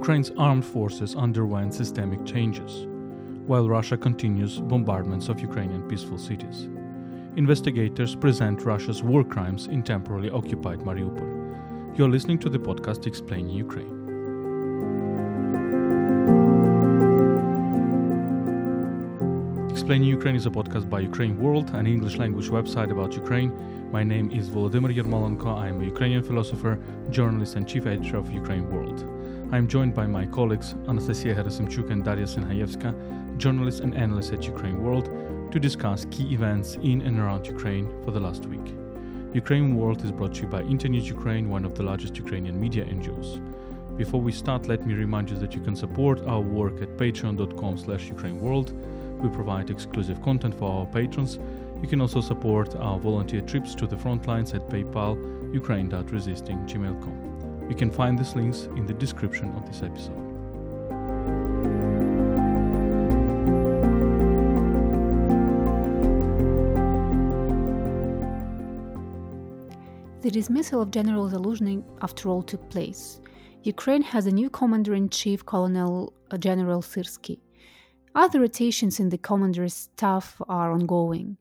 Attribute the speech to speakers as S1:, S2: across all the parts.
S1: Ukraine's armed forces underwent systemic changes, while Russia continues bombardments of Ukrainian peaceful cities. Investigators present Russia's war crimes in temporarily occupied Mariupol. You're listening to the podcast Explaining Ukraine. Explaining Ukraine is a podcast by Ukraine World, an English language website about Ukraine. My name is Volodymyr Yermolenko. I am a Ukrainian philosopher, journalist, and chief editor of Ukraine World. I am joined by my colleagues Anastasia Herasymchuk and Daria Synhaievska, journalists and analysts at Ukraine World, to discuss key events in and around Ukraine for the last week. Ukraine World is brought to you by Internews Ukraine, one of the largest Ukrainian media NGOs. Before we start, let me remind you that you can support our work at patreon.com slash ukraineworld. We provide exclusive content for our patrons. You can also support our volunteer trips to the front lines at PayPal, ukraine.resisting.gmail.com. You can find these links in the description of this episode.
S2: The dismissal of General Zaluzhny, after all, took place. Ukraine has a new commander in chief, Colonel uh, General Syrsky. Other rotations in the commander's staff are ongoing.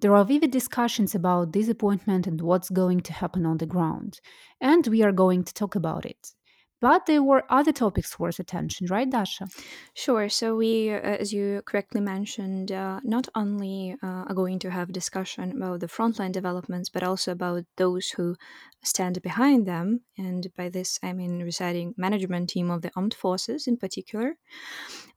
S2: There are vivid discussions about disappointment and what's going to happen on the ground, and we are going to talk about it. But there were other topics worth attention, right, Dasha?
S3: Sure. So we, uh, as you correctly mentioned, uh, not only uh, are going to have discussion about the frontline developments, but also about those who stand behind them. And by this, I mean residing management team of the armed forces in particular.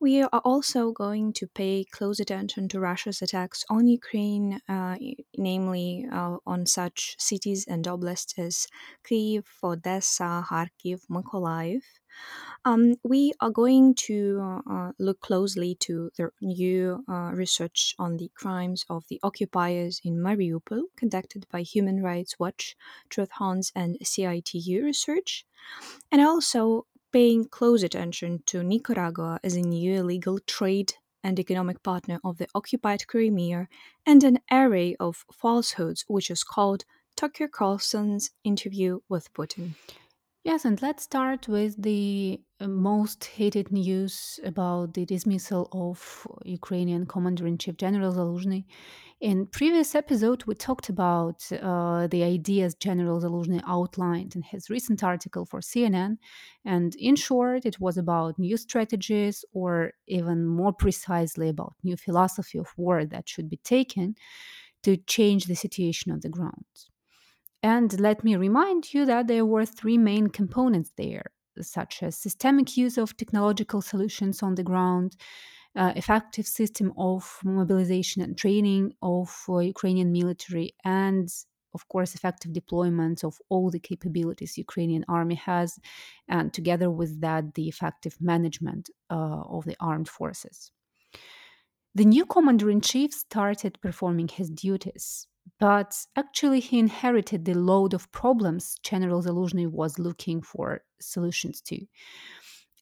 S3: We are also going to pay close attention to Russia's attacks on Ukraine, uh, namely uh, on such cities and oblasts as Kyiv, Odessa, Kharkiv, Mykolaiv. Um, we are going to uh, look closely to the new uh, research on the crimes of the occupiers in Mariupol, conducted by Human Rights Watch, Truth Hounds, and SITU Research, and also paying close attention to Nicaragua as a new illegal trade and economic partner of the occupied Crimea, and an array of falsehoods, which is called Tucker Carlson's interview with Putin.
S2: Yes, and let's start with the uh, most hated news about the dismissal of Ukrainian Commander in Chief General Zaluzhny. In previous episode, we talked about uh, the ideas General Zaluzhny outlined in his recent article for CNN, and in short, it was about new strategies, or even more precisely, about new philosophy of war that should be taken to change the situation on the ground. And let me remind you that there were three main components there, such as systemic use of technological solutions on the ground, uh, effective system of mobilization and training of uh, Ukrainian military, and of course, effective deployment of all the capabilities Ukrainian army has, and together with that, the effective management uh, of the armed forces. The new commander in chief started performing his duties but actually he inherited the load of problems General Zaluzhny was looking for solutions to.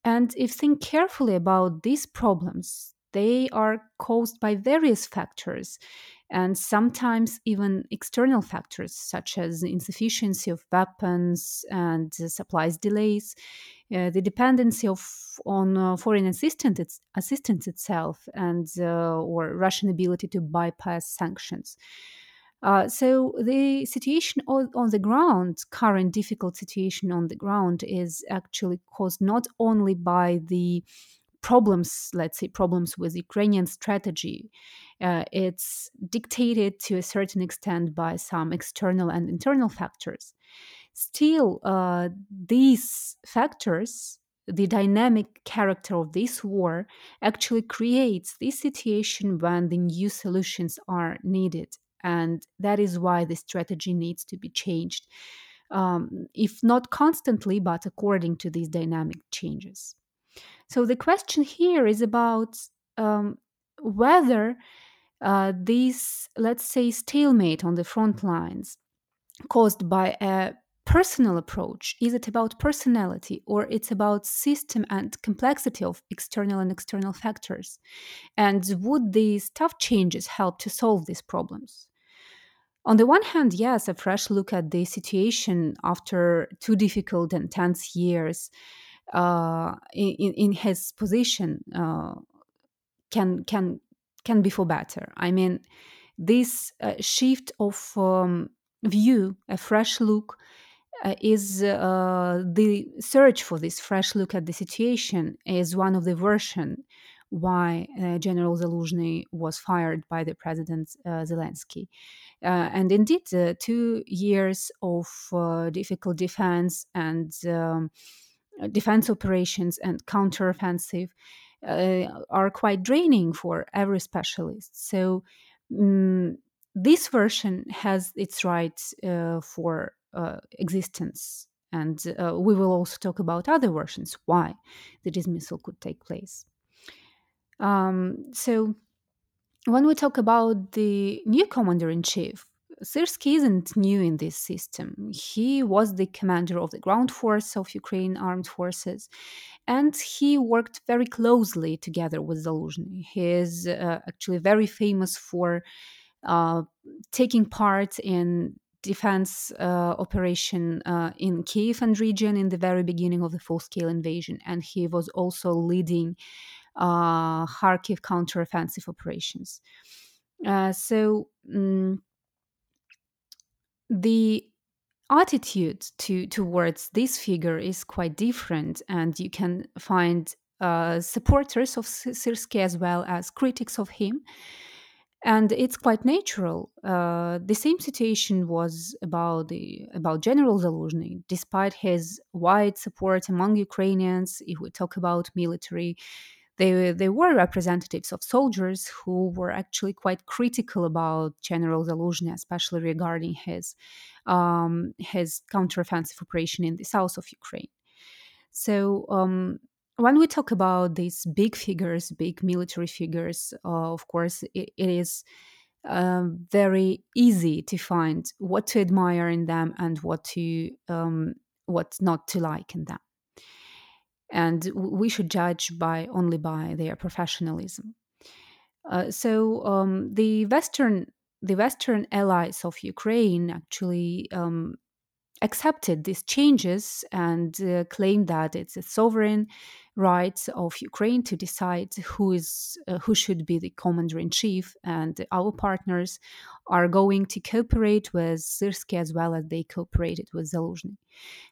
S2: And if think carefully about these problems, they are caused by various factors and sometimes even external factors such as insufficiency of weapons and supplies delays, uh, the dependency of on uh, foreign assistance, assistance itself, and uh, or Russian ability to bypass sanctions. Uh, so the situation on, the ground, current difficult situation on the ground, is actually caused not only by the problems, let's say problems with Ukrainian strategy. Uh, it's dictated to a certain extent by some external and internal factors. Still, uh, these factors the dynamic character of this war actually creates this situation when the new solutions are needed and that is why the strategy needs to be changed um, if not constantly but according to these dynamic changes. So the question here is about um, whether uh, this let's say stalemate on the front lines caused by a personal approach is it about personality or it's about system and complexity of external and external factors? And would these tough changes help to solve these problems on the one hand, yes, a fresh look at the situation after two difficult and tense years uh, in, in his position uh, can can can be for better. I mean, this uh, shift of um, view, a fresh look, uh, is uh, the search for this fresh look at the situation is one of the version why uh, General Zaluzhny was fired by the President uh, Zelensky. Uh, and indeed, two years of difficult defense and um, defense operations and counteroffensive uh, are quite draining for every specialist. So um, this version has its rights uh, for uh, existence. And uh, we will also talk about other versions why the dismissal could take place. Um, so, when we talk about the new commander in chief, Syrsky isn't new in this system. He was the commander of the ground force of Ukraine armed forces, and he worked very closely together with Zaluzhny. He is uh, actually very famous for uh, taking part in defense uh, operation uh, in Kiev and region in the very beginning of the full-scale invasion, and he was also leading uh, Kharkiv counteroffensive operations. Uh, so. Um, the attitude to towards this figure is quite different, and you can find uh, supporters of Syrsky as well as critics of him. And it's quite natural. Uh, the same situation was about the about General Zaluzhny. Despite his wide support among Ukrainians, if we talk about military they, they were representatives of soldiers who were actually quite critical about General Zaluzhny, especially regarding his um, his counteroffensive operation in the south of Ukraine. So um, when we talk about these big figures, big military figures, uh, of course, it, it is uh, very easy to find what to admire in them and what to um, what not to like in them and we should judge by only by their professionalism. Uh, so um, the Western the Western allies of Ukraine actually um, accepted these changes and uh, claimed that it's a sovereign right of Ukraine to decide who is uh, who should be the commander in chief, and our partners are going to cooperate with Syrsky as well as they cooperated with Zaluzhny.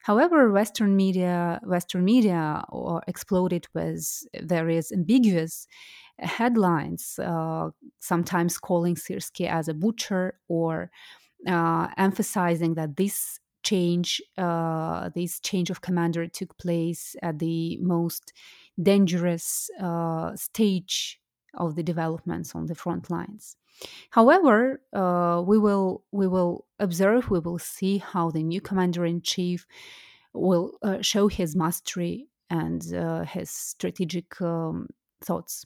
S2: However, Western media Western media exploded with various ambiguous headlines, uh, sometimes calling Syrsky as a butcher or uh, emphasizing that this change, uh, this change of commander took place at the most dangerous uh, stage of the developments on the front lines. However, uh, we will we will observe, we will see how the new commander in chief will uh, show his mastery and uh, his strategic um, thoughts.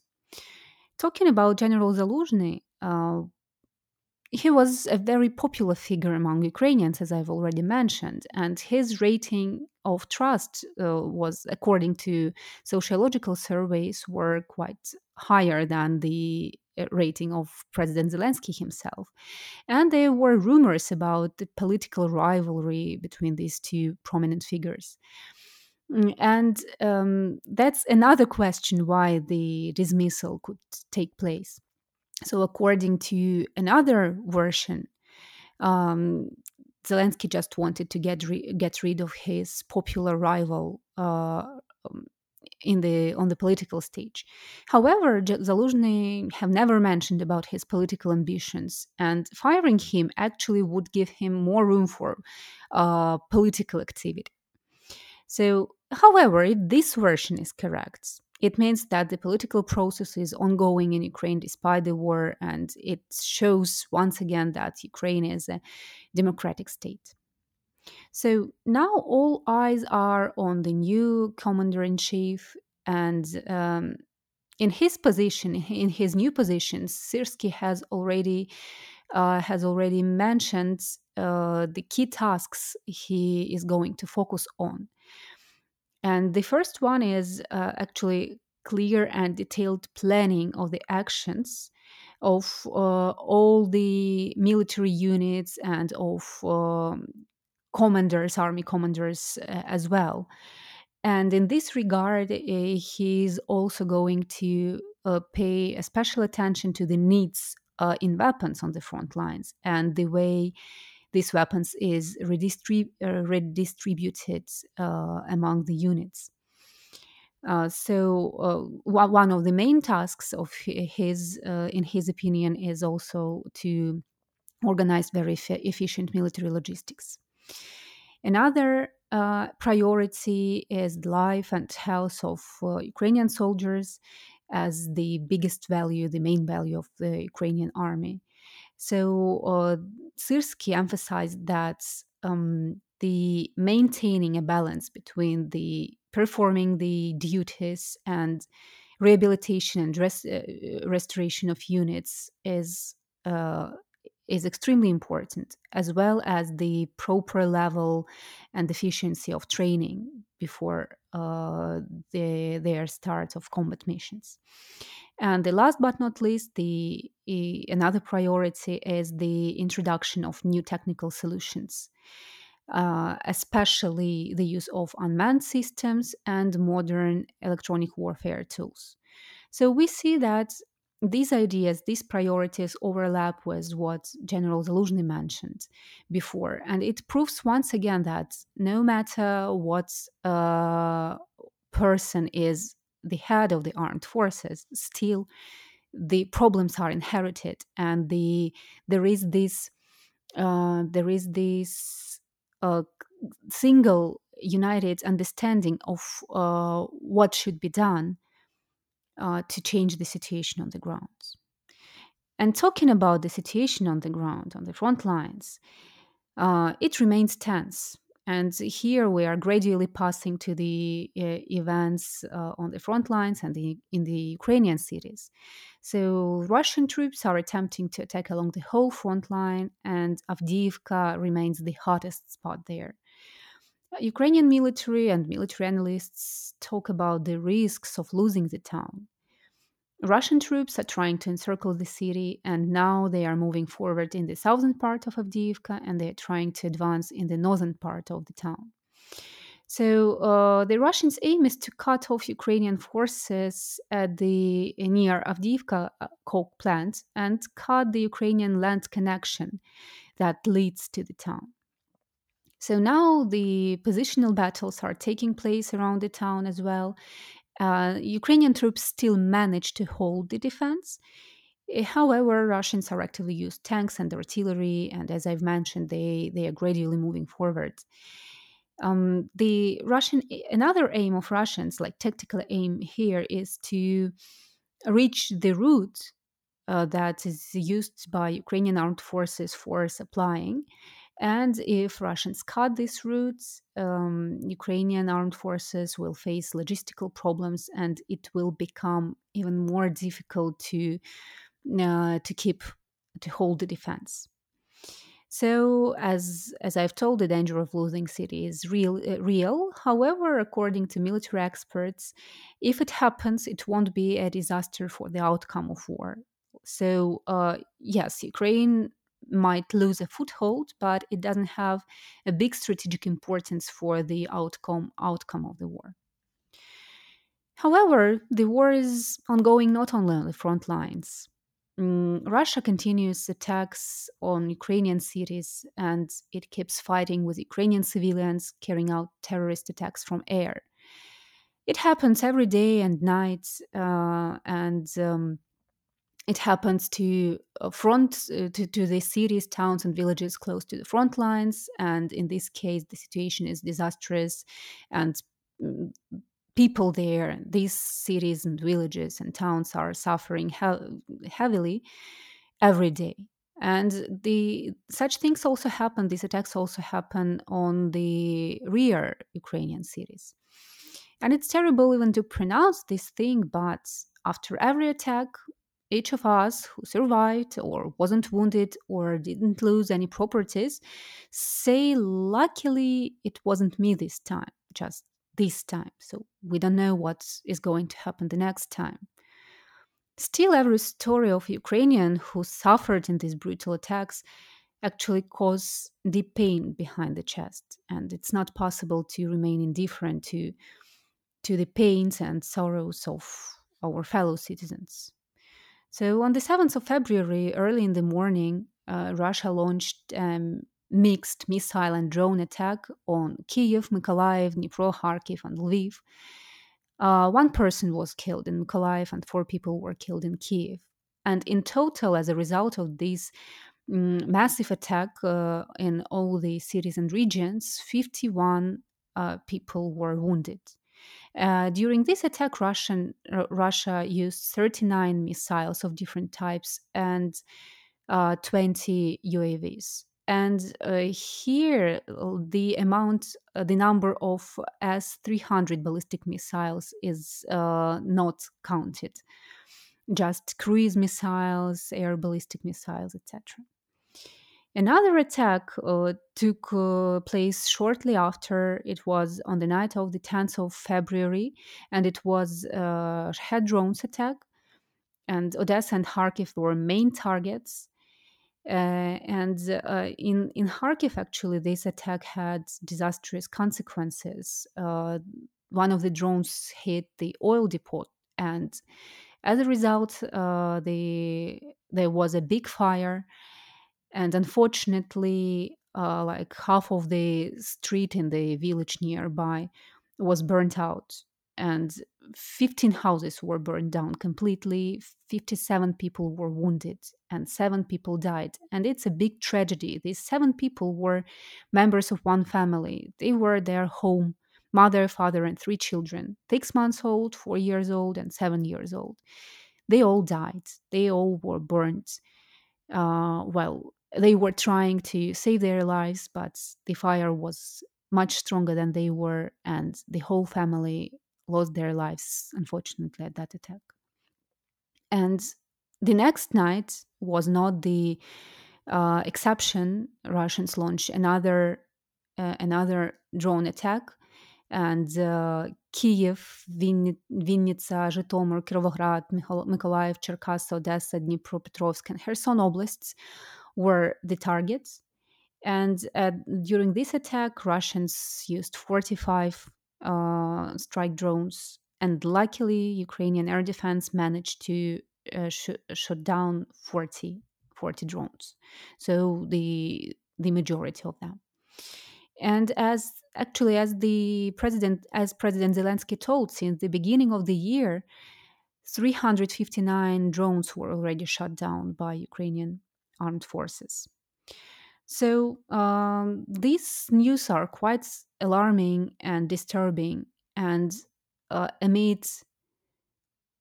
S2: Talking about General Zaluzhny, uh, he was a very popular figure among Ukrainians, as I've already mentioned, and his rating of trust uh, was, according to sociological surveys, were quite higher than the uh, rating of President Zelensky himself. And there were rumors about the political rivalry between these two prominent figures. Mm, and um, that's another question why the dismissal could take place. So, according to another version, um, Zelensky just wanted to get re- get rid of his popular rival uh, um, in the on the political stage. However, Zaluzhny have never mentioned about his political ambitions, and firing him actually would give him more room for uh, political activity. So, however, if this version is correct, it means that the political process is ongoing in Ukraine despite the war, and it shows once again that Ukraine is a democratic state. So now all eyes are on the new commander in chief, and um, in his position, in his new position, Syrsky has already uh, has already mentioned uh, the key tasks he is going to focus on. And the first one is uh, actually clear and detailed planning of the actions of uh, all the military units and of um, commanders, army commanders uh, as well. And in this regard, uh, he's also going to uh, pay a special attention to the needs uh, in weapons on the front lines and the way these weapons is redistrib- uh, redistributed uh, among the units. Uh, so uh, one of the main tasks of his, uh, in his opinion, is also to organize very efficient military logistics. Another uh, priority is the life and health of Ukrainian soldiers as the biggest value, the main value of the Ukrainian army. So uh, emphasized that um, the maintaining a balance between the performing the duties and rehabilitation and res- uh, restoration of units is uh, is extremely important, as well as the proper level and efficiency of training before uh, the, their start of combat missions. And the last but not least, the another priority is the introduction of new technical solutions, uh, especially the use of unmanned systems and modern electronic warfare tools. So we see that these ideas, these priorities overlap with what General Zaluzhny mentioned before. And it proves once again that no matter what uh, person is the head of the armed forces, still the problems are inherited. And the there is this uh, there is this uh, single united understanding of uh, what should be done uh, to change the situation on the ground. And talking about the situation on the ground, on the front lines, uh, it remains tense. And here we are gradually passing to the uh, events uh, on the front lines and the, in the Ukrainian cities. So Russian troops are attempting to attack along the whole front line, and Avdiivka remains the hottest spot there. Ukrainian military and military analysts talk about the risks of losing the town. Russian troops are trying to encircle the city, and now they are moving forward in the southern part of Avdiivka and they are trying to advance in the northern part of the town. So uh, the Russians' aim is to cut off Ukrainian forces at the near Avdiivka uh, coke plant and cut the Ukrainian land connection that leads to the town. So now the positional battles are taking place around the town as well. Uh, Ukrainian troops still managed to hold the defense. Eh, however, Russians are actively use tanks and artillery, and as I've mentioned, they, they are gradually moving forward. Um, the Russian another aim of Russians, like tactical aim here, is to reach the route uh, that is used by Ukrainian armed forces for supplying and if Russians cut these routes, um, Ukrainian armed forces will face logistical problems, and it will become even more difficult to uh, to keep to hold the defense. So, as as I've told, the danger of losing city is real. Uh, real. However, according to military experts, if it happens, it won't be a disaster for the outcome of war. So, uh, yes, Ukraine might lose a foothold, but it doesn't have a big strategic importance for the outcome outcome of the war. However, the war is ongoing not only on the front lines. Mm, Russia continues attacks on Ukrainian cities and it keeps fighting with Ukrainian civilians carrying out terrorist attacks from air. It happens every day and night, uh, and um, it happens to uh, front uh, to, to the cities towns and villages close to the front lines and in this case the situation is disastrous and mm, people there these cities and villages and towns are suffering he- heavily every day. And the such things also happen these attacks also happen on the rear ukrainian cities. And it's terrible even to pronounce this thing but after every attack each of us who survived or wasn't wounded or didn't lose any properties say, luckily, it wasn't me this time, just this time. So we don't know what is going to happen the next time. Still, every story of Ukrainian who suffered in these brutal attacks actually cause deep pain behind the chest, and it's not possible to remain indifferent to to the pains and sorrows of our fellow citizens. So, on the 7th of February, early in the morning, uh, Russia launched um, mixed missile and drone attack on Kiev, Mykolaiv, Dnipro, Kharkiv, and Lviv. Uh, one person was killed in Mykolaiv, and four people were killed in Kiev. And in total, as a result of this um, massive attack uh, in all the cities and regions, 51 uh, people were wounded. Uh, during this attack, Russian, uh, Russia used 39 missiles of different types and uh, 20 UAVs. And uh, here, uh, the amount, the number of S 300 ballistic missiles is not counted, just cruise missiles, air ballistic missiles, etc. Another attack uh, took uh, place shortly after. It was on the night of the 10th of February, and it was Shahed drones attack. And Odessa and Kharkiv were main targets. Uh, and uh, in in Kharkiv, actually, this attack had disastrous consequences. Uh, one of the drones hit the oil depot, and as a result, uh, the there was a big fire and unfortunately uh, like half of the street in the village nearby was burnt out and 15 houses were burned down completely 57 people were wounded and 7 people died. And it's a big tragedy. These 7 people were members of one family. They were their home mother father and three children 6 months old 4 years old and 7 years old. They all died. They all were burnt. Uh, well they were trying to save their lives, but the fire was much stronger than they were, and the whole family lost their lives, unfortunately, at that attack. And the next night was not the uh, exception. Russians launched another uh, another drone attack, and uh, Kiev, Vin- Vinnytsia, Zhytomyr, Kirovograd, Mykolaiv, Cherkasy, Odessa, Dnipropetrovsk, and Kherson oblasts were the targets. And uh, during this attack, Russians used 45 uh, strike drones. And luckily, Ukrainian air defense managed to uh, sh- shut down 40, 40 drones. So the the majority of them. And as actually as the president as President Zelensky told since the beginning of the year, 359 drones were already shut down by Ukrainian armed forces. So um, these news are quite alarming and disturbing, and uh, amid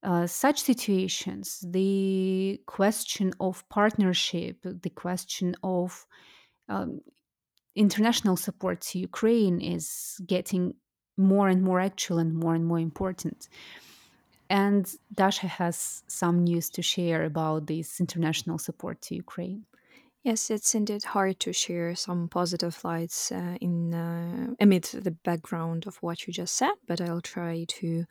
S2: uh, such situations, the question of partnership, the question of um, international support to Ukraine is getting more and more actual and more and more important. And Dasha has some news to share about this international support to Ukraine.
S3: Yes, it's indeed hard to share some positive lights uh, in uh, amid the background of what you just said, but I'll try to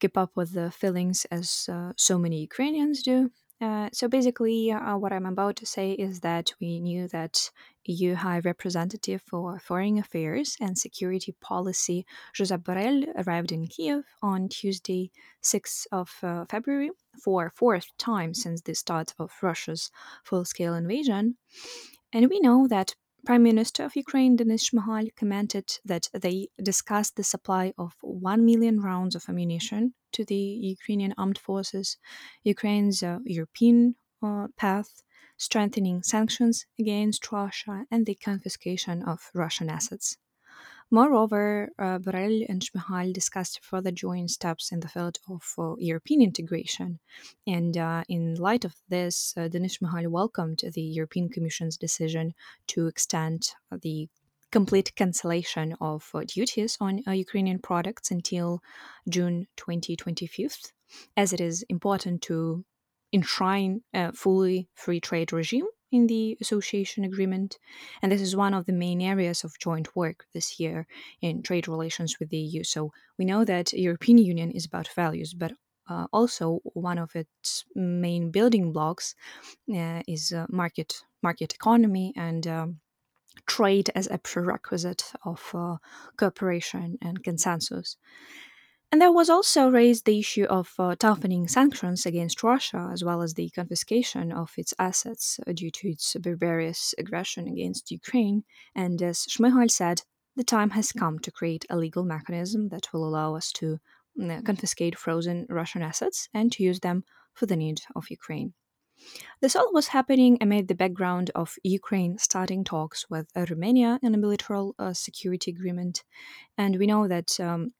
S3: keep up with the feelings as uh, so many Ukrainians do. Uh, so basically, uh, what I'm about to say is that we knew that EU High Representative for Foreign Affairs and Security Policy Josep Borrell arrived in Kiev on Tuesday, 6th of uh, February, for fourth time since the start of Russia's full-scale invasion. And we know that Prime Minister of Ukraine Denis Shmyhal commented that they discussed the supply of 1 million rounds of ammunition to the Ukrainian armed forces, Ukraine's uh, European uh, path, strengthening sanctions against Russia, and the confiscation of Russian assets. Moreover, uh, Borrell and Shmyhal discussed further joint steps in the field of uh, European integration. And uh, in light of this, uh, Denis Shmyhal welcomed the European Commission's decision to extend the complete cancellation of uh, duties on uh, Ukrainian products until June 2025, as it is important to enshrine a fully free trade regime in the association agreement. And this is one of the main areas of joint work this year in trade relations with the EU. So we know that European Union is about values, but uh, also one of its main building blocks uh, is uh, market market economy and um, trade as a prerequisite of uh, cooperation and consensus. And there was also raised the issue of uh, toughening sanctions against Russia, as well as the confiscation of its assets uh, due to its barbarous aggression against Ukraine. And as Shmyhal said, the time has come to create a legal mechanism that will allow us to uh, confiscate frozen Russian assets and to use them for the need of Ukraine. This all was happening amid the background of Ukraine starting talks with Romania in a bilateral uh, security agreement. And we know that um,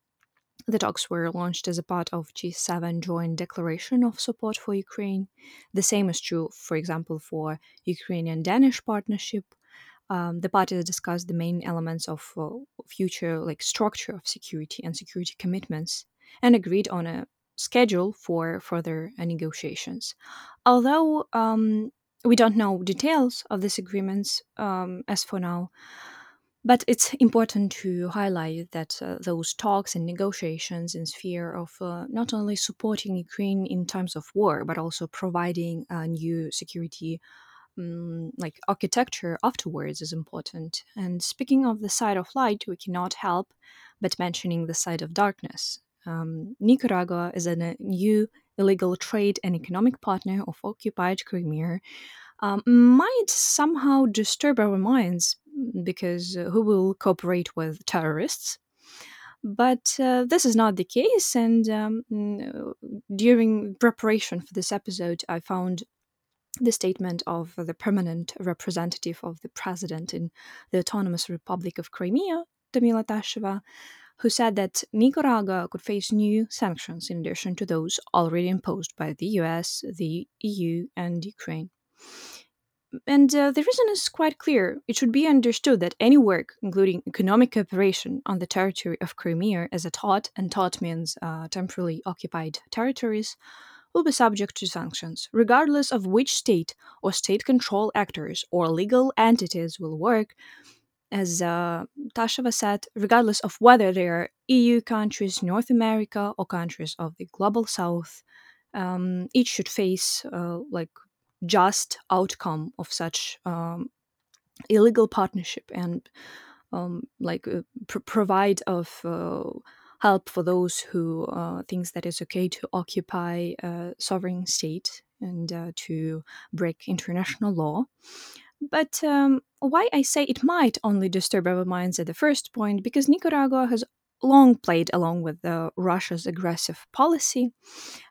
S3: the talks were launched as a part of G7 joint declaration of support for Ukraine. The same is true, for example, for Ukrainian Danish partnership. Um, the parties discussed the main elements of uh, future like structure of security and security commitments and agreed on a schedule for further negotiations. Although um, we don't know details of these agreements um, as for now, but it's important to highlight that uh, those talks and negotiations in sphere of uh, not only supporting Ukraine in times of war, but also providing a new security um, like architecture afterwards is important. And speaking of the side of light, we cannot help but mentioning the side of darkness. Um, Nicaragua is a new illegal trade and economic partner of occupied Crimea. Um, might somehow disturb our minds because uh, who will cooperate with terrorists? But uh, this is not the case, and um, during preparation for this episode, I found the statement of the permanent representative of the president in the Autonomous Republic of Crimea, Tamila Tasheva, who said that Nicaragua could face new sanctions in addition to those already imposed by the US, the EU, and Ukraine. And uh, the reason is quite clear. It should be understood that any work, including economic cooperation on the territory of Crimea as a TOT, and TOT means uh, temporarily occupied territories, will be subject to sanctions, regardless of which state or state control actors or legal entities will work. As uh, said, regardless of whether they are EU countries, North America, or countries of the global south, um, each should face uh, like just outcome of such um, illegal partnership and um, like uh, pr- provide of uh, help for those who uh, thinks that it's okay to occupy a sovereign state and uh, to break international law. But um, why I say it might only disturb our minds at the first point, because Nicaragua has long played along with uh, Russia's aggressive policy.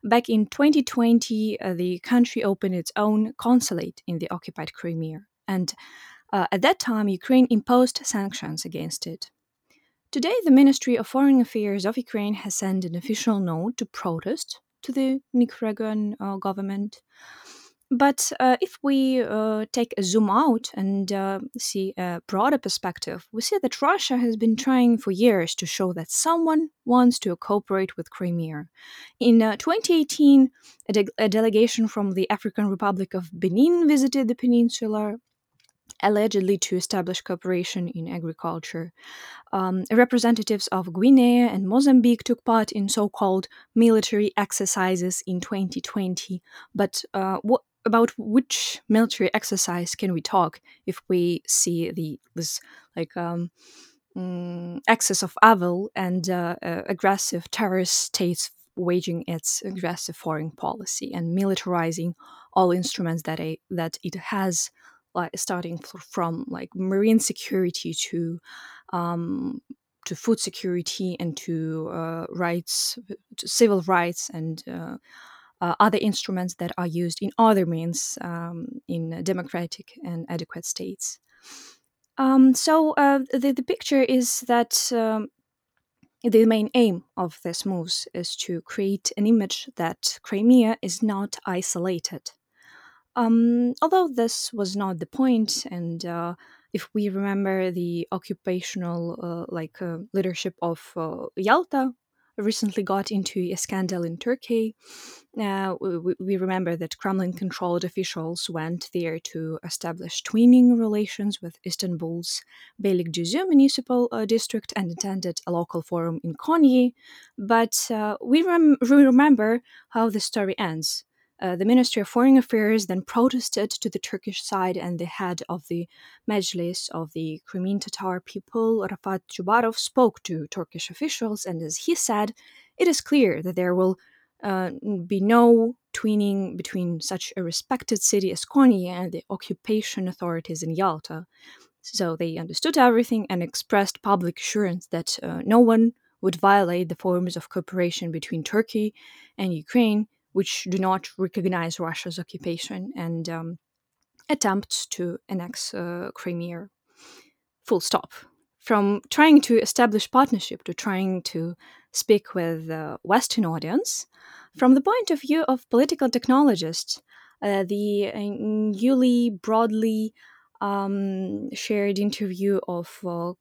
S3: Back in 2020, uh, the country opened its own consulate in the occupied Crimea, and uh, at that time, Ukraine imposed sanctions against it. Today, the Ministry of Foreign Affairs of Ukraine has sent an official note to protest to the Nicaraguan uh, government. But uh, if we uh, take a zoom out and uh, see a broader perspective, we see that Russia has been trying for years to show that someone wants to cooperate with Crimea. In uh, 2018, a, de- a delegation from the African Republic of Benin visited the peninsula allegedly to establish cooperation in agriculture. Um, representatives of Guinea and Mozambique took part in so called military exercises in 2020. But uh, what about which military exercise can we talk if we see the this like um, mm, excess of evil and uh, uh, aggressive terrorist states waging its aggressive foreign policy and militarizing all instruments that it, that it has like starting from like marine security to um, to food security and to uh, rights to civil rights and uh, other instruments that are used in other means um, in democratic and adequate states. Um, so uh, the, the picture is that um, the main aim of these moves is to create an image that Crimea is not isolated. Um, although this was not the point, and uh, if we remember the occupational uh, like uh, leadership of uh, Yalta recently got into a scandal in Turkey. Uh, we, we, remember that Kremlin controlled officials went there to establish twinning relations with Istanbul's Beylikdüzü municipal uh, district and attended a local forum in Konya. But uh, we, rem- we remember how the story ends. Uh, the Ministry of Foreign Affairs then protested to the Turkish side, and the head of the Mejlis of the Crimean Tatar people, Refat Chubarov, spoke to Turkish officials, and as he said, it is clear that there will uh, be no tweening between such a respected city as Konya and the occupation authorities in Yalta. So they understood everything and expressed public assurance that uh, no one would violate the forms of cooperation between Turkey and Ukraine, which do not recognize Russia's occupation and um, attempts to annex uh, Crimea. Full stop. From trying to establish partnership to trying to speak with the Western audience, from the point of view of political technologists, uh, the uh, newly broadly um, shared interview of uh,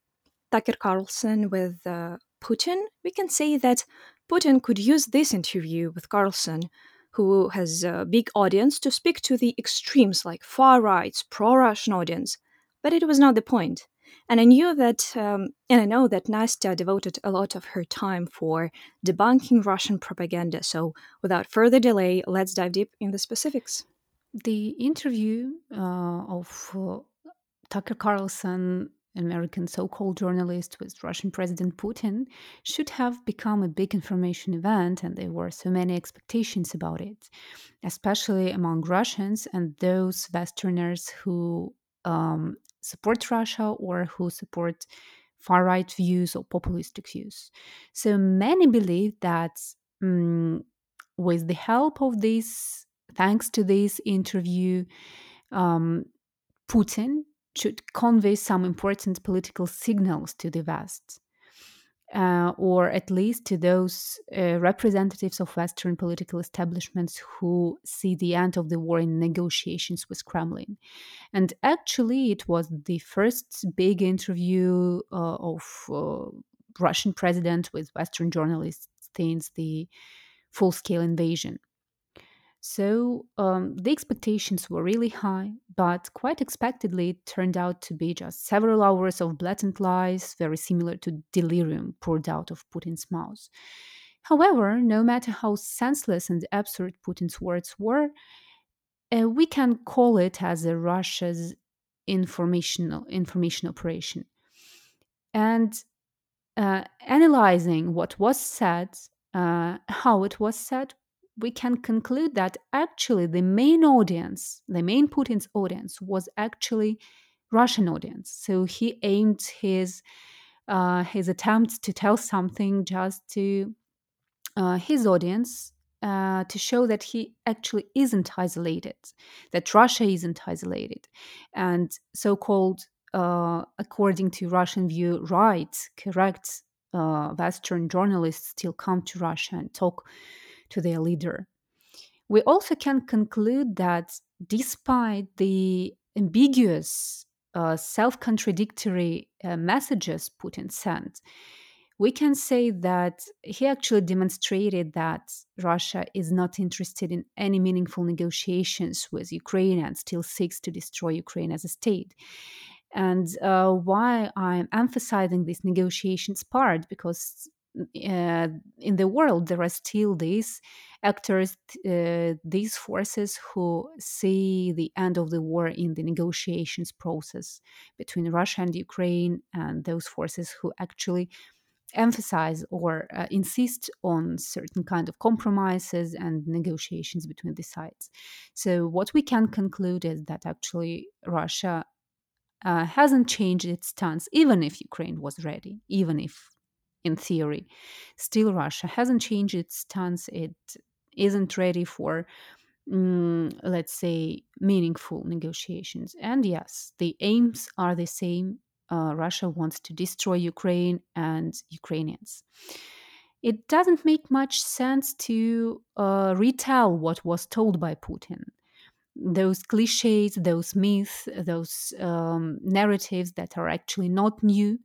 S3: Tucker Carlson with uh, Putin, we can say that Putin could use this interview with Carlson, who has a big audience, to speak to the extremes like far right's pro Russian audience. But it was not the point. And I knew that, um, and I know that Nastya devoted a lot of her time for debunking Russian propaganda. So without further delay, let's dive deep in the specifics.
S2: The interview uh, of uh, Tucker Carlson American so called journalist with Russian President Putin should have become a big information event, and there were so many expectations about it, especially among Russians and those Westerners who um, support Russia or who support far right views or populistic views. So many believe that um, with the help of this, thanks to this interview, um, Putin should convey some important political signals to the West, uh, or at least to those uh, representatives of Western political establishments who see the end of the war in negotiations with Kremlin. And actually, it was the first big interview uh, of uh, Russian president with Western journalists since the full-scale invasion. So um, the expectations were really high, but quite expectedly, it turned out to be just several hours of blatant lies, very similar to delirium poured out of Putin's mouth. However, no matter how senseless and absurd Putin's words were, uh, we can call it as a Russia's informational information operation. And uh, analyzing what was said, uh, how it was said, we can conclude that actually the main audience, the main Putin's audience, was actually Russian audience. So he aimed his uh, his attempts to tell something just to uh, his audience uh, to show that he actually isn't isolated, that Russia isn't isolated, and so-called, uh, according to Russian view, right, correct uh, Western journalists still come to Russia and talk to their leader. We also can conclude that despite the ambiguous, uh, self contradictory uh, messages Putin sent, we can say that he actually demonstrated that Russia is not interested in any meaningful negotiations with Ukraine and still seeks to destroy Ukraine as a state. And uh, why I'm emphasizing this negotiations part, because uh, in the world there are still these actors uh, these forces who see the end of the war in the negotiations process between russia and ukraine and those forces who actually emphasize or uh, insist on certain kind of compromises and negotiations between the sides. So what we can conclude is that actually russia uh, hasn't changed its stance even if ukraine was ready even if in theory. Still, Russia hasn't changed its stance. It isn't ready for, mm, let's say, meaningful negotiations. And yes, the aims are the same. Uh, Russia wants to destroy Ukraine and Ukrainians. It doesn't make much sense to uh, retell what was told by Putin those cliches, those myths, those um, narratives that are actually not new.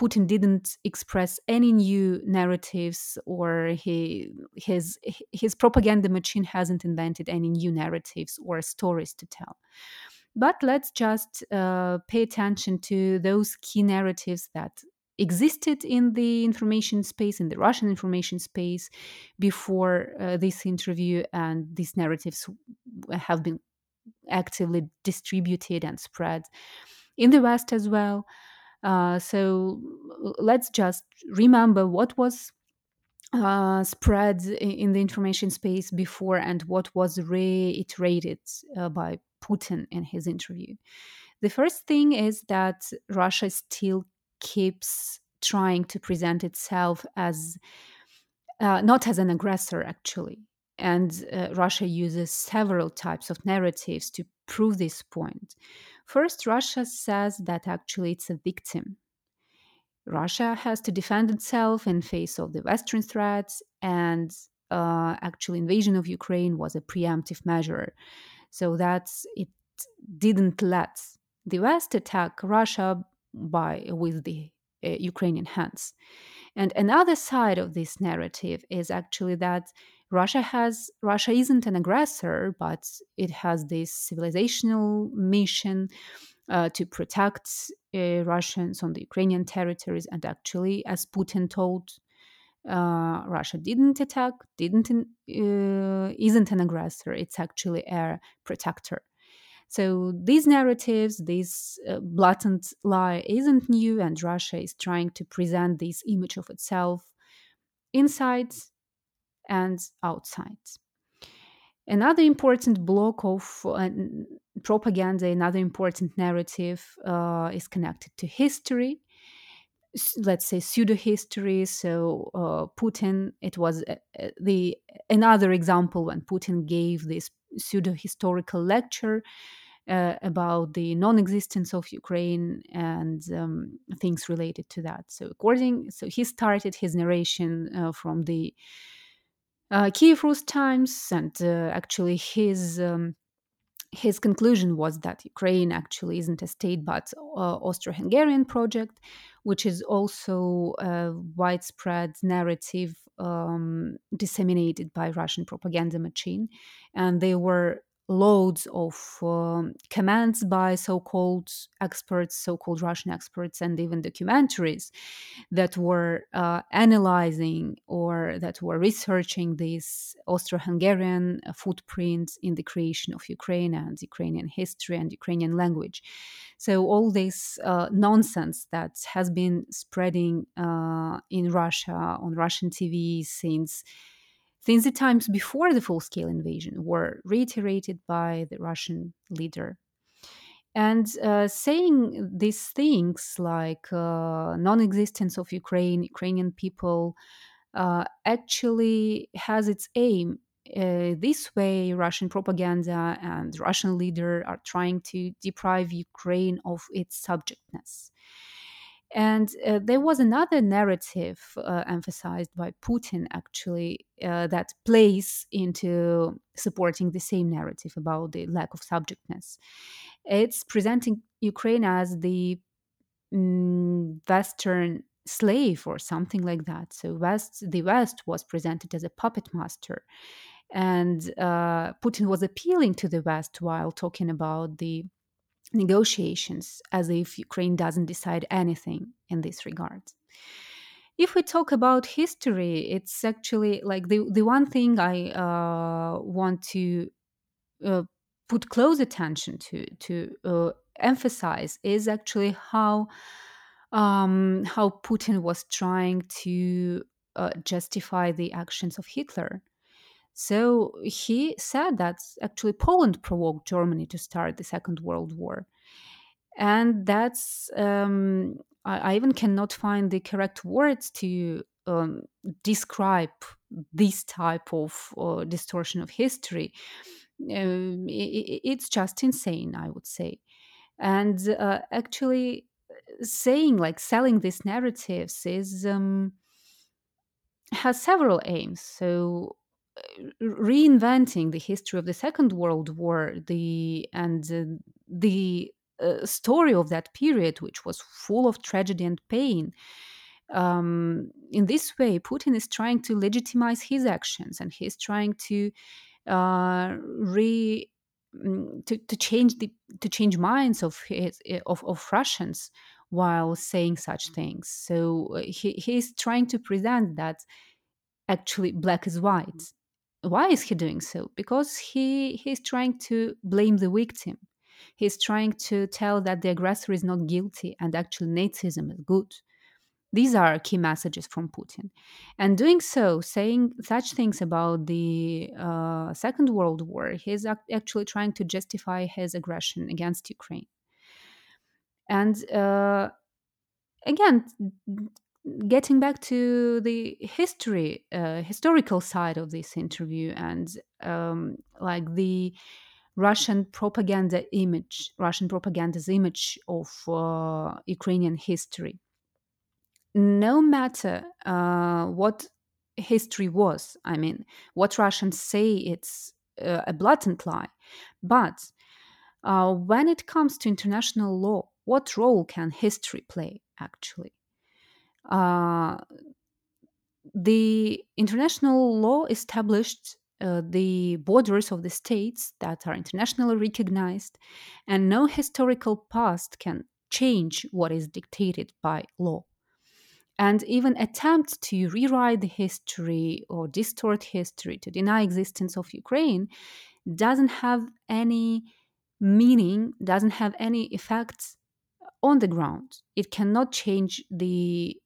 S2: Putin didn't express any new narratives, or he, his his propaganda machine hasn't invented any new narratives or stories to tell. But let's just uh, pay attention to those key narratives that existed in the information space, in the Russian information space, before uh, this interview, and these narratives have been actively distributed and spread in the West as well. Uh, so let's just remember what was uh, spread in the information space before and what was reiterated uh, by Putin in his interview. The first thing is that Russia still keeps trying to present itself as uh, not as an aggressor, actually. And uh, Russia uses several types of narratives to prove this point. First, Russia says that actually it's a victim. Russia has to defend itself in face of the Western threats, and uh, actual invasion of Ukraine was a preemptive measure, so that it didn't let the West attack Russia by with the uh, Ukrainian hands. And another side of this narrative is actually that Russia has Russia isn't an aggressor, but it has this civilizational mission uh, to protect uh, Russians on the Ukrainian territories. And actually, as Putin told, uh, Russia didn't attack, didn't uh, isn't an aggressor. It's actually a protector. So these narratives, this uh, blatant lie isn't new, and Russia is trying to present this image of itself inside and outside. Another important block of uh, propaganda, another important narrative uh, is connected to history. Let's say pseudo history. So uh, Putin, it was uh, uh, the another example when Putin gave this pseudo historical lecture uh, about the non-existence of Ukraine and um, things related to that. So according, so he started his narration uh, from the uh, Kiev Rus times, and uh, actually his um, his conclusion was that Ukraine actually isn't a state but uh, Austro-Hungarian project, which is also a widespread narrative um, disseminated by Russian propaganda machine, and they were loads of um, comments by so-called experts so-called russian experts and even documentaries that were uh, analyzing or that were researching this austro-hungarian footprint in the creation of ukraine and ukrainian history and ukrainian language. So all this uh, nonsense that has been spreading uh, in russia on russian tv since since the times before the full scale invasion were reiterated by the Russian leader. And uh, saying these things like uh, non existence of Ukraine, Ukrainian people, uh, actually has its aim. Uh, this way, Russian propaganda and Russian leader are trying to deprive Ukraine of its subjectness. And uh, there was another narrative uh, emphasized by Putin, actually, uh, that plays into supporting the same narrative about the lack of subjectness. It's presenting Ukraine as the mm, Western slave or something like that. So West, the West was presented as a puppet master, and uh, Putin was appealing to the West while talking about the negotiations as if Ukraine doesn't decide anything in this regard. If we talk about history, it's actually like the, the one thing I uh, want to uh, put close attention to, to uh, emphasize is actually how um, how Putin was trying to uh, justify the actions of Hitler. So he said that actually Poland provoked Germany to start the Second World War. And that's, um, I, I, even cannot find the correct words to um, describe this type of uh, distortion of history. Um, it, it's just insane, I would say. And uh, actually, saying like selling these narratives is um, has several aims. So reinventing the history of the Second World War, the and uh, the uh, story of that period, which was full of tragedy and pain. Um, in this way, Putin is trying to legitimize his actions, and he's trying to uh, re mm, to, to change the to change minds of his, of, of Russians while saying such things. So uh, he, he's trying to present that actually black is white. Why is he doing so? Because he he's trying to blame the victim. He's trying to tell that the aggressor is not guilty and actually Nazism is good. These are key messages from Putin. And doing so, saying such things about the uh, Second World War, he's actually trying to justify his aggression against Ukraine. And uh, again, getting back to the history, uh, historical side of this interview, and um, like the Russian propaganda image, Russian propaganda's image of uh, Ukrainian history no matter uh, what history was, I mean, what Russians say it's uh, a blatant lie, but uh, when it comes to international law, what role can history play actually? Uh, the international law established uh, the borders of the states that are internationally recognized, and no historical past can change what is dictated by law. And even attempt to rewrite the history or distort history to deny existence of ukraine doesn't have any meaning doesn't have any effects on the ground. It cannot change the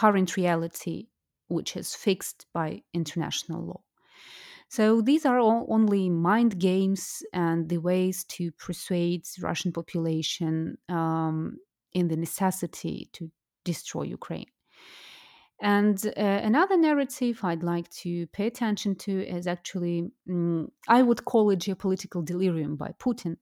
S2: current reality which is fixed by international law so these are all only mind games and the ways to persuade russian population um, in the necessity to destroy ukraine and uh, another narrative I'd like to pay attention to is actually, um, I would call it geopolitical delirium by Putin.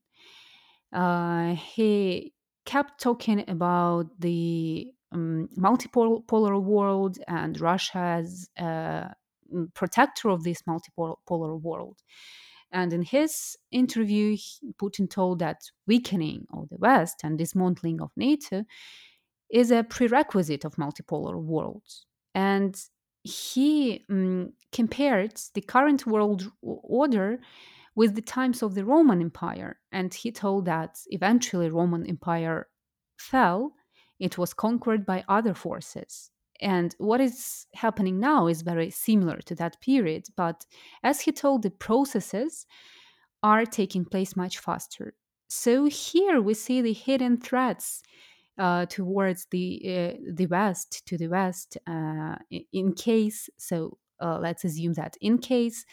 S2: Uh, he kept talking about the um, multipolar world and Russia as a protector of this multipolar world. And in his interview, Putin told that weakening of the West and dismantling of NATO is a prerequisite of multipolar worlds. And he um, compared the current world order with the times of the Roman Empire. And he told that eventually Roman Empire fell, it was conquered by other forces. And what is happening now is very similar to that period. But as he told, the processes are taking place much faster. So here we see the hidden threats uh, towards the uh, the west to the west uh, in case so uh, let's assume that in case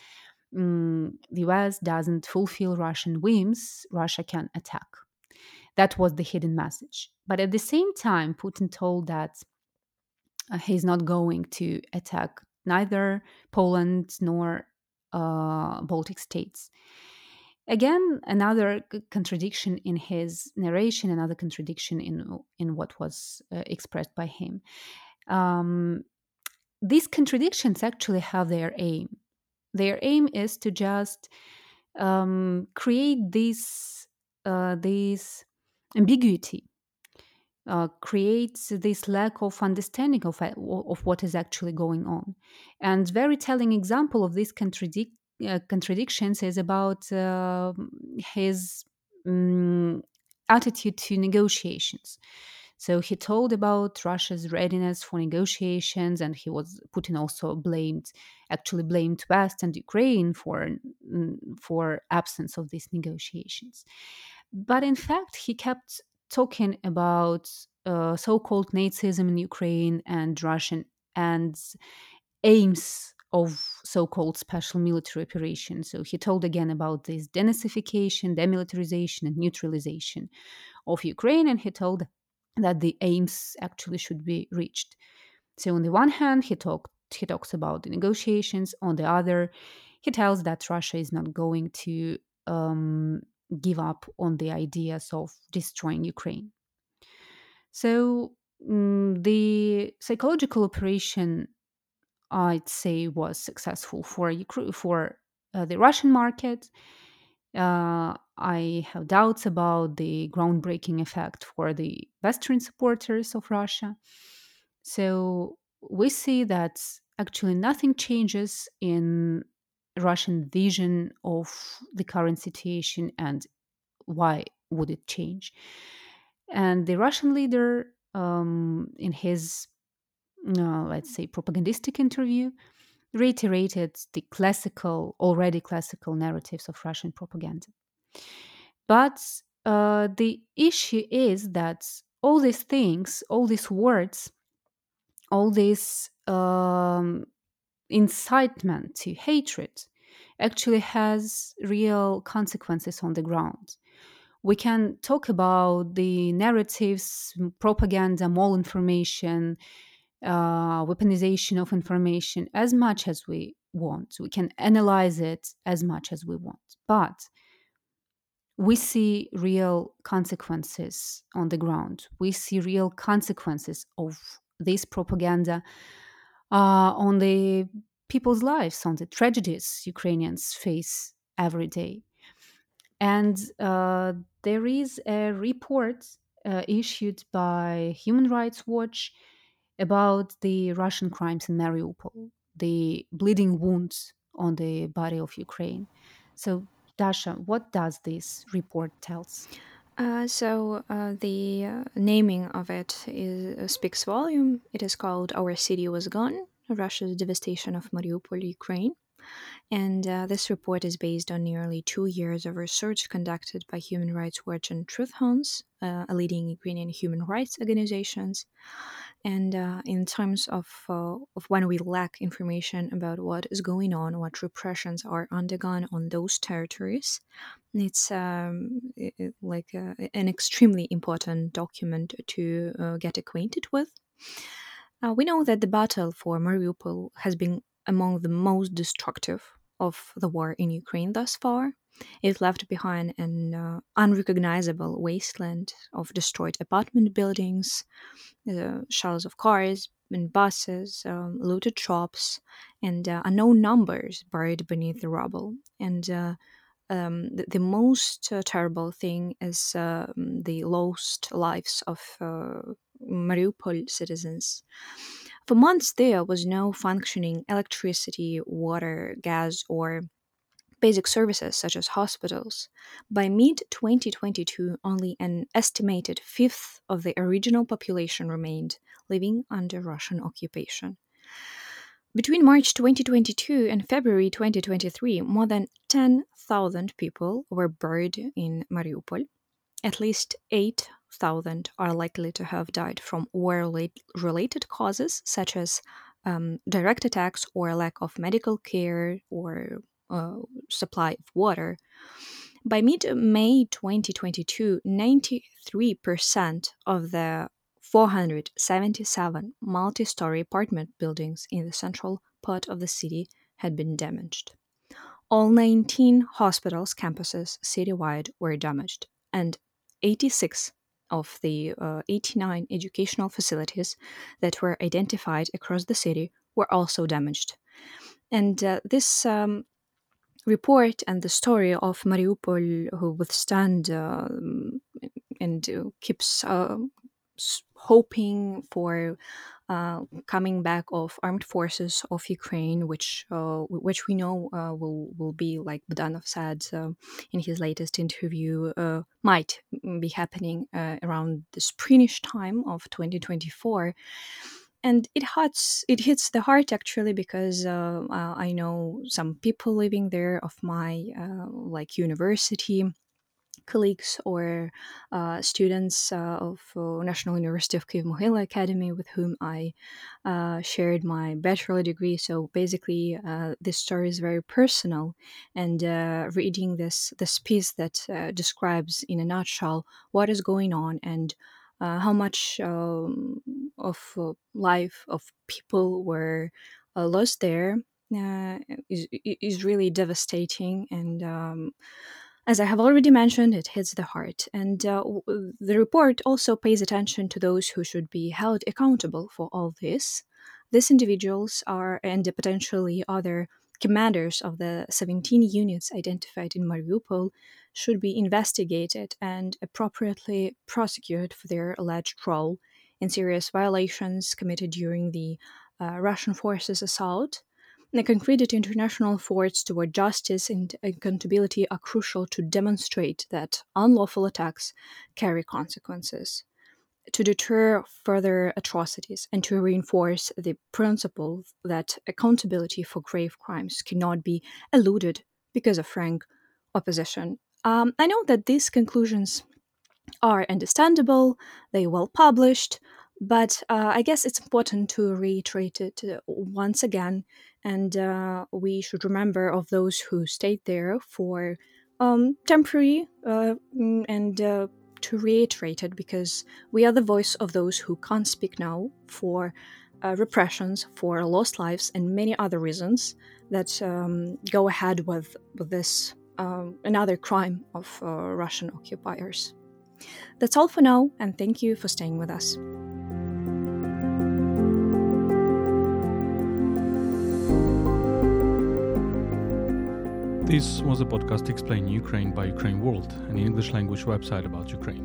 S2: um, the west doesn't fulfill russian whims russia can attack that was the hidden message. But at the same time putin told that uh, he's not going to attack neither poland nor uh, baltic states. Again another contradiction in his narration another contradiction in in what was uh, expressed by him. Um, these contradictions actually have their aim. Their aim is to just um, create this uh, this ambiguity uh, creates this lack of understanding of, of what is actually going on and very telling example of these contradict uh, contradictions is about uh, his um, attitude to negotiations. So he told about Russia's readiness for negotiations, and he was Putin also blamed, actually blamed West and Ukraine for mm, for absence of these negotiations. But in fact, he kept talking about uh, so-called Nazism in Ukraine and Russian and aims of so-called special military operations. So he told again about this denazification, demilitarization, and neutralization of Ukraine, and he told that the aims actually should be reached. So on the one hand, he talked he talks about the negotiations. On the other, he tells that Russia is not going to um, give up on the ideas of destroying Ukraine. So um, the psychological operation I'd say was successful for for uh, the Russian market. Uh, I have doubts about the groundbreaking effect for the Western supporters of Russia. So we see that actually nothing changes in Russian vision of the current situation and why would it change. And the Russian leader um, in his, uh, let's say, propagandistic interview, reiterated the classical, already classical narratives of Russian propaganda. But uh, the issue is that all these things, all these words, all these um, incitement to hatred actually has real consequences on the ground. We can talk about the narratives, propaganda, malinformation, uh, weaponization of information as much as we want. We can analyze it as much as we want. But we see real consequences on the ground. We see real consequences of this propaganda on the people's lives, on the tragedies Ukrainians face every day. And uh, there is a report uh, issued by Human Rights Watch about the Russian crimes in Mariupol, the bleeding wounds on the body of Ukraine. So, Dasha, what does this report tells?
S3: Uh, so uh, the uh, naming of it is, uh, speaks volume. It is called "Our City Was Gone: Russia's Devastation of Mariupol, Ukraine." And uh, this report is based on nearly two years of research conducted by Human Rights Watch and Truth Hounds, uh, a leading Ukrainian human rights organizations. And uh, in terms of, uh, of when we lack information about what is going on, what repressions are undergone on those territories, it's um, it, like uh, an extremely important document to uh, get acquainted with. Uh, we know that the battle for Mariupol has been among the most destructive of the war in Ukraine thus far. It left behind an uh, unrecognizable wasteland of destroyed apartment buildings, uh, shells of cars and buses, um, looted shops, and uh, unknown numbers buried beneath the rubble. And uh, um, the, the, most uh, terrible thing is um, the lost lives of uh, Mariupol citizens. For months, there was no functioning electricity, water, gas, or basic services such as hospitals. By mid 2022, only an estimated fifth of the original population remained living under Russian occupation. Between March 2022 and February 2023, more than 10,000 people were buried in Mariupol. At least 8 thousand are likely to have died from war related causes such as um, direct attacks or lack of medical care or uh, supply of water. By mid May 2022, 93% of the 477 multi story apartment buildings in the central part of the city had been damaged. All 19 hospitals campuses citywide were damaged, and 86 of the uh, 89 educational facilities that were identified across the city were also damaged. And uh, this um, report and the story of Mariupol, who withstand uh, and uh, keeps uh, hoping for uh, coming back of armed forces of Ukraine, which uh, which we know uh, will will be like Budanov said uh, in his latest interview, uh, might be happening uh, around the springish time of 2024. And it hurts. It hits the heart actually because I know some people living there of my like university colleagues or uh, students uh, of uh, National University of Kyiv Mohyla Academy with whom I uh, shared my bachelor degree. So basically, uh, this story is very personal, and uh, reading this this piece that describes in a nutshell what is going on and how much um, of life of people were lost there is is really devastating and. Um, as I have already mentioned, it hits the heart, and uh, the report also pays attention to those who should be held accountable for all this. These individuals are, and potentially other commanders of the 17 units identified in Mariupol, should be investigated and appropriately prosecuted for their alleged role in serious violations committed during the uh, Russian forces' assault the concrete international efforts toward justice and accountability are crucial to demonstrate that unlawful attacks carry consequences. to deter further atrocities and to reinforce the principle that accountability for grave crimes cannot be eluded because of frank opposition. Um, I know that these conclusions are understandable, they are well published, but uh, I guess it's important to reiterate it uh, once again, and uh, we should remember of those who stayed there for um, temporary uh, mm, and uh, to reiterate it because we are the voice of those who can't speak now for repressions, for lost lives, and many other reasons that um, go ahead with, with this um, another crime of Russian occupiers. That's all for now, and thank you for staying with us.
S1: This was a podcast explaining Ukraine by UkraineWorld, an English language website about Ukraine.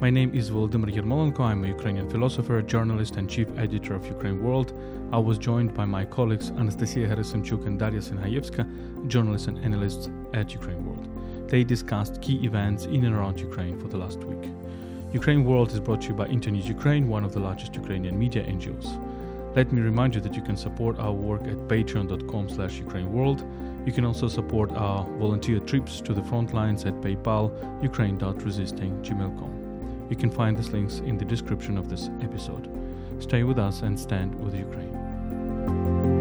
S1: My name is Volodymyr Yermolenko. I'm a Ukrainian philosopher, journalist, and chief editor of UkraineWorld. I was joined by my colleagues Anastasiia Herasymchuk and Dariia Synhaievska, journalists and analysts at UkraineWorld. They discussed key events in and around Ukraine for the last week. UkraineWorld is brought to you by Internews Ukraine, one of the largest Ukrainian media NGOs. Let me remind you that you can support our work at patreon.com slash ukraineworld. You can also support our volunteer trips to the front lines at PayPal, ukraine.resisting.gmail.com. You can find these links in the description of this episode. Stay with us and stand with Ukraine.